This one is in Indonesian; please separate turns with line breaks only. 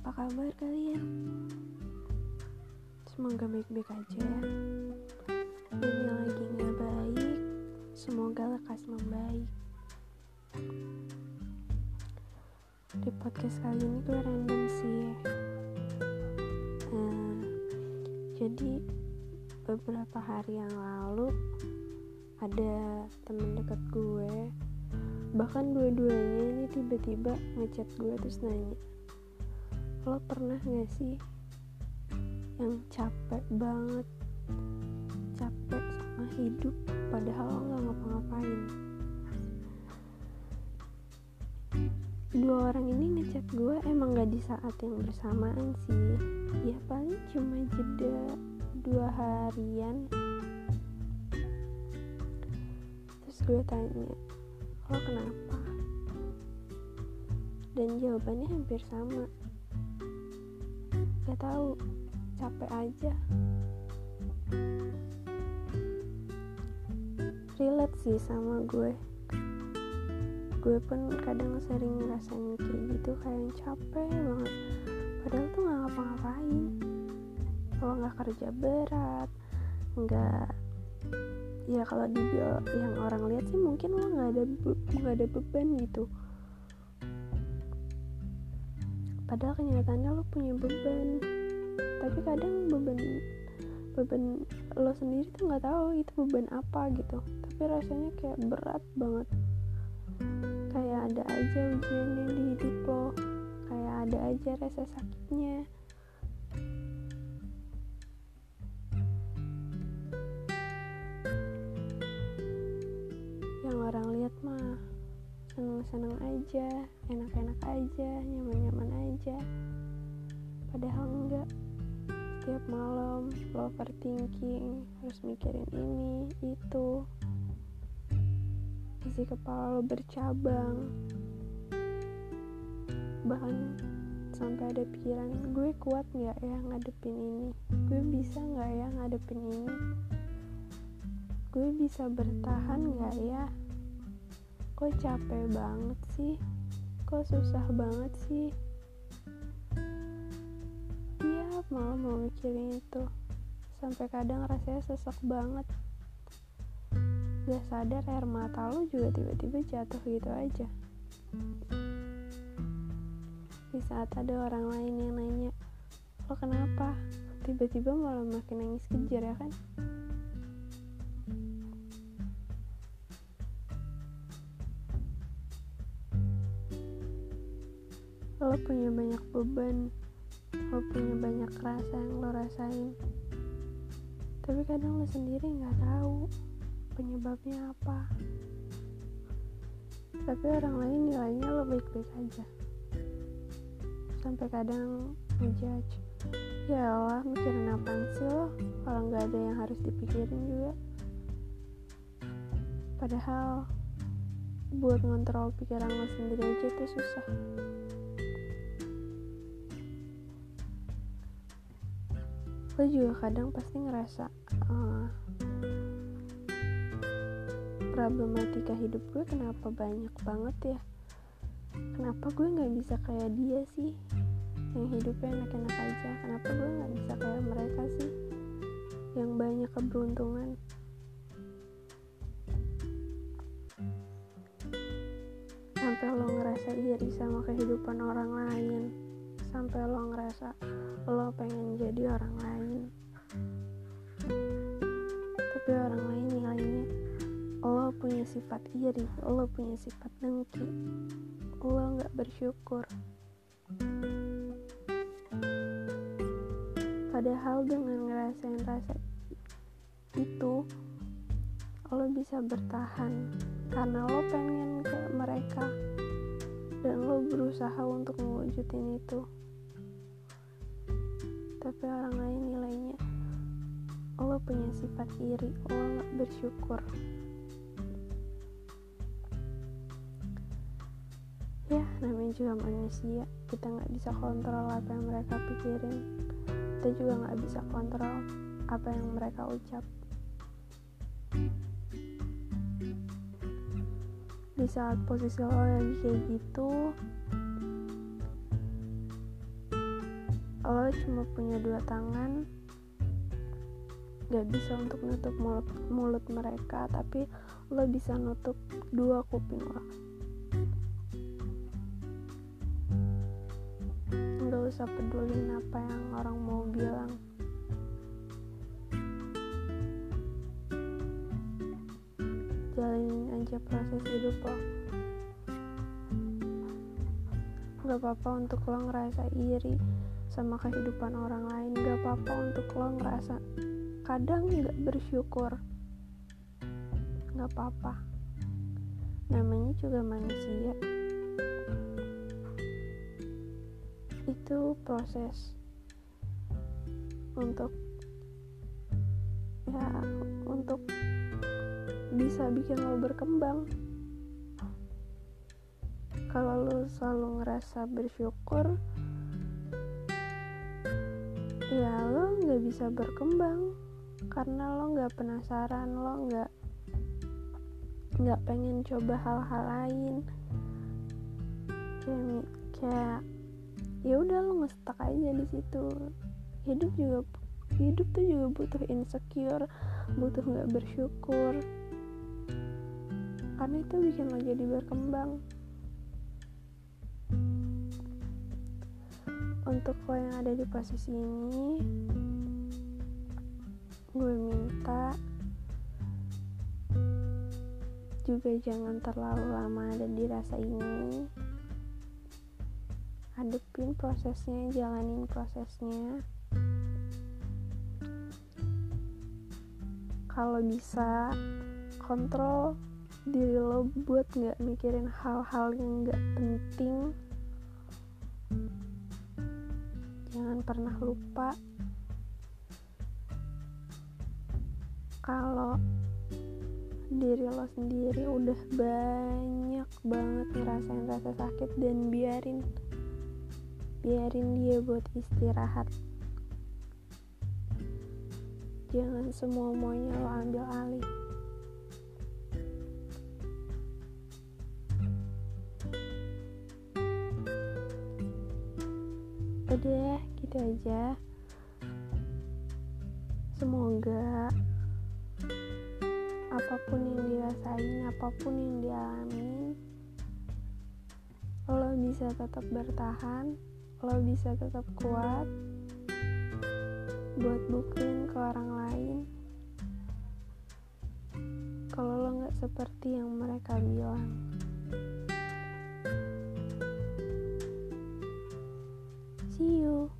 Apa kabar kalian? Semoga baik-baik aja ya. Dan yang lagi nggak baik, semoga lekas membaik. Di podcast kali ini gue random sih. Nah, jadi beberapa hari yang lalu ada temen dekat gue bahkan dua-duanya ini tiba-tiba ngechat gue terus nanya lo pernah gak sih yang capek banget capek sama hidup padahal lo gak ngapa-ngapain? Dua orang ini ngechat gue emang gak di saat yang bersamaan sih. Ya paling cuma jeda dua harian. Terus gue tanya lo kenapa? Dan jawabannya hampir sama gak tahu. Capek aja. Relate sih sama gue. Gue pun kadang sering ngerasain kayak gitu kayak yang capek banget. Padahal tuh gak ngapa-ngapain. Lo nggak kerja berat nggak ya kalau di yang orang lihat sih mungkin lo nggak ada nggak ada beban gitu padahal kenyataannya lo punya beban. Tapi kadang beban beban lo sendiri tuh nggak tahu itu beban apa gitu. Tapi rasanya kayak berat banget. Kayak ada aja ujiannya di hidup lo. Kayak ada aja rasa sakitnya. Yang orang lihat mah seneng-seneng aja enak-enak aja nyaman-nyaman aja. Padahal enggak. Setiap malam lo overthinking harus mikirin ini itu. Isi kepala lo bercabang. Bahkan sampai ada pikiran gue kuat nggak ya ngadepin ini? Gue bisa nggak ya ngadepin ini? Gue bisa bertahan nggak ya kok capek banget sih? Kok susah banget sih? Tiap malam mau mikirin itu. Sampai kadang rasanya sesek banget. Gak sadar air mata lo juga tiba-tiba jatuh gitu aja. Di saat ada orang lain yang nanya lo kenapa? Tiba-tiba malah makin nangis kejar ya kan lo punya banyak beban lo punya banyak rasa yang lo rasain. Tapi kadang lo sendiri nggak tahu penyebabnya apa. Tapi orang lain nilainya lo baik-baik aja. Sampai kadang ngejudge ya Allah mikirin apaan sih lo? Kalau nggak ada yang harus dipikirin juga. Padahal buat ngontrol pikiran lo sendiri aja itu susah lo juga kadang pasti ngerasa uh, problematika hidup gue kenapa banyak banget ya? Kenapa gue nggak bisa kayak dia sih? Yang hidupnya enak-enak aja. Kenapa gue nggak bisa kayak mereka sih? Yang banyak keberuntungan. Sampai lo ngerasa iri sama kehidupan orang lain. Sampai lo ngerasa lo pengen jadi orang lain. Tapi orang lain nilainya lo punya sifat iri lo punya sifat dengki. Lo nggak bersyukur. Padahal dengan ngerasain rasa itu lo bisa bertahan. Karena lo pengen kayak mereka. Dan lo berusaha untuk mewujudin itu tapi orang lain nilainya. Lo punya sifat iri lo gak bersyukur. Ya namanya juga manusia. Kita nggak bisa kontrol apa yang mereka pikirin. Kita juga nggak bisa kontrol apa yang mereka ucap. Di saat posisi lo lagi kayak gitu lo cuma punya dua tangan. Gak bisa untuk nutup mulut, mulut mereka tapi lo bisa nutup dua kuping lo. Nggak usah pedulin apa yang orang mau bilang. Jalanin aja proses hidup lo gak apa-apa untuk lo ngerasa iri sama kehidupan orang lain. Gak apa-apa untuk lo ngerasa kadang nggak bersyukur. Nggak apa-apa. Namanya juga manusia. Itu proses untuk ya untuk bisa bikin lo berkembang kalau lo selalu ngerasa bersyukur ya lo nggak bisa berkembang. Karena lo nggak penasaran lo nggak nggak pengen coba hal-hal lain. Kayak kayak ya udah lo ngestak aja di situ. Hidup juga hidup tuh juga butuh insecure butuh nggak bersyukur. Karena itu bikin lo jadi berkembang untuk lo yang ada di posisi ini gue minta juga jangan terlalu lama ada di rasa ini. Hadepin prosesnya jalanin prosesnya. Kalau bisa kontrol diri lo buat nggak mikirin hal-hal yang nggak penting pernah lupa. Kalau diri lo sendiri udah banyak banget ngerasain rasa sakit dan biarin biarin dia buat istirahat. Jangan semua maunya lo ambil alih aja. Semoga apa pun yang dirasain apa pun yang dialami lo bisa tetap bertahan lo bisa tetap kuat buat buktiin ke orang lain kalau lo nggak seperti yang mereka bilang. See you